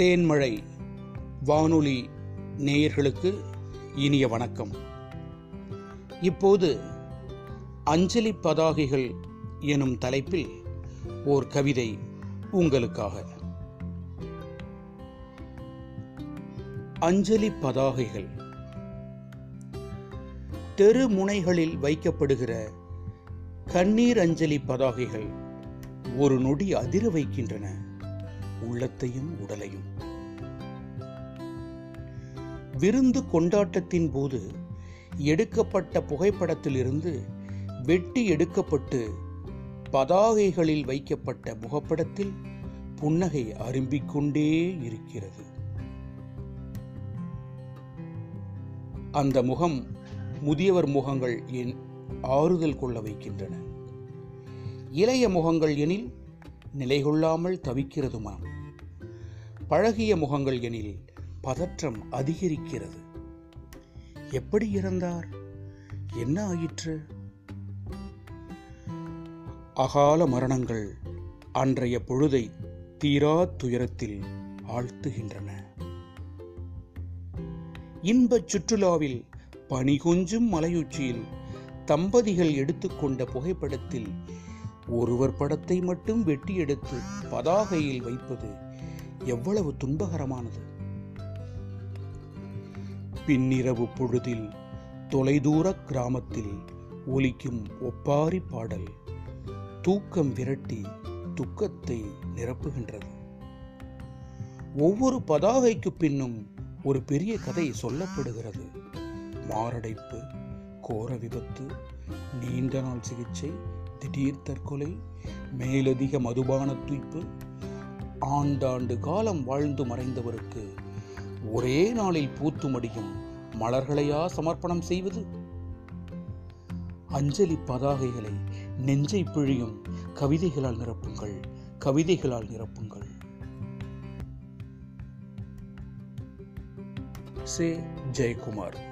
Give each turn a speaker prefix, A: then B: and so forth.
A: தேன்மழை வானொலி நேயர்களுக்கு இனிய வணக்கம். இப்போது அஞ்சலி பதாகைகள் எனும் தலைப்பில் ஓர் கவிதை உங்களுக்காக. அஞ்சலி பதாகைகள். தெரு முனைகளில் வைக்கப்படுகிற கண்ணீர் அஞ்சலி பதாகைகள் ஒரு நொடி அதிர வைக்கின்றன. உள்ளத்தையும் உடலையும். விருந்து கொண்டாட்டத்தின் போது எடுக்கப்பட்ட புகைப்படத்திலிருந்து வெட்டி எடுக்கப்பட்டு பதாகைகளில் வைக்கப்பட்ட முகப்படத்தில் புன்னகை அரும்பிக்கொண்டே இருக்கிறது. அந்த முகம் முதியவர் முகங்கள் என் ஆறுதல் கொள்ள வைக்கின்றன. இளைய முகங்கள் எனில் நிலை கொள்ளாமல் தவிக்கிறதுமாம். பழகிய முகங்கள் எனில் பதற்றம் அதிகரிக்கிறது. எப்படி இறந்தார்? என்ன ஆயிற்று? அகால மரணங்கள் அன்றைய பொழுதை தீரா துயரத்தில் ஆழ்த்துகின்றன. இன்பச் சுற்றுலாவில் பனி கொஞ்சும் மலையுச்சியில் தம்பதிகள் எடுத்துக்கொண்ட புகைப்படத்தில் ஒருவர் படத்தை மட்டும் வெட்டி எடுத்து பதாகையில் வைப்பது எவ்வளவு துன்பகரமானது. பின்னிரவு பொழுதில் தொலைதூர கிராமத்தில் ஒலிக்கும் ஒப்பாரி பாடல் தூக்கம் விரட்டி துக்கத்தை நிரப்புகின்றது. ஒவ்வொரு பதாகைக்கு பின்னும் ஒரு பெரிய கதை சொல்லப்படுகிறது. மாரடைப்பு கோர விபத்து நீண்ட நாள் சிகிச்சை திடீர் தற்கொலை மேலதிக மதுபான துய்ப்பு ஆண்டாண்டு காலம் வாழ்ந்து மறைந்தவருக்கு ஒரே நாளில் பூத்து மடியும் மலர்களையா சமர்ப்பணம் செய்வது? அஞ்சலி பதாகைகளை நெஞ்சை பிழியும் கவிதைகளால் நிரப்புங்கள் கவிதைகளால் நிரப்புங்கள். சே. ஜெயக்குமார்.